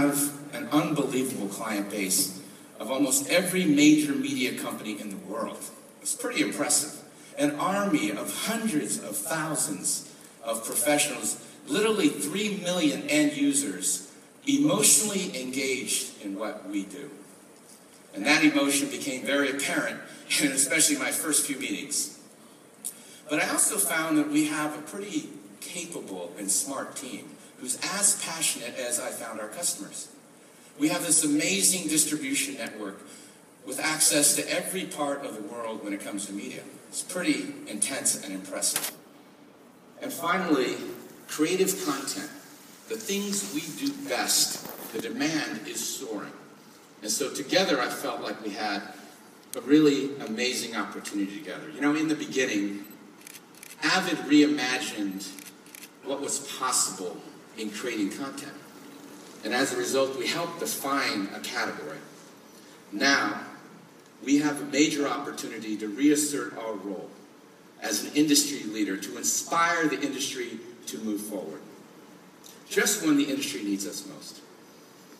have an unbelievable client base of almost every major media company in the world. It's pretty impressive. An army of hundreds of thousands of professionals, literally 3 million end users, emotionally engaged in what we do. And that emotion became very apparent in especially my first few meetings. But I also found that we have a pretty capable and smart team who's as passionate as I found our customers. We have this amazing distribution network with access to every part of the world when it comes to media. It's pretty intense and impressive. And finally, creative content. The things we do best, the demand is soaring. And so together I felt like we had a really amazing opportunity together. You know, in the beginning, Avid reimagined what was possible in creating content. And as a result, we helped define a category. Now, we have a major opportunity to reassert our role as an industry leader to inspire the industry to move forward. Just when the industry needs us most.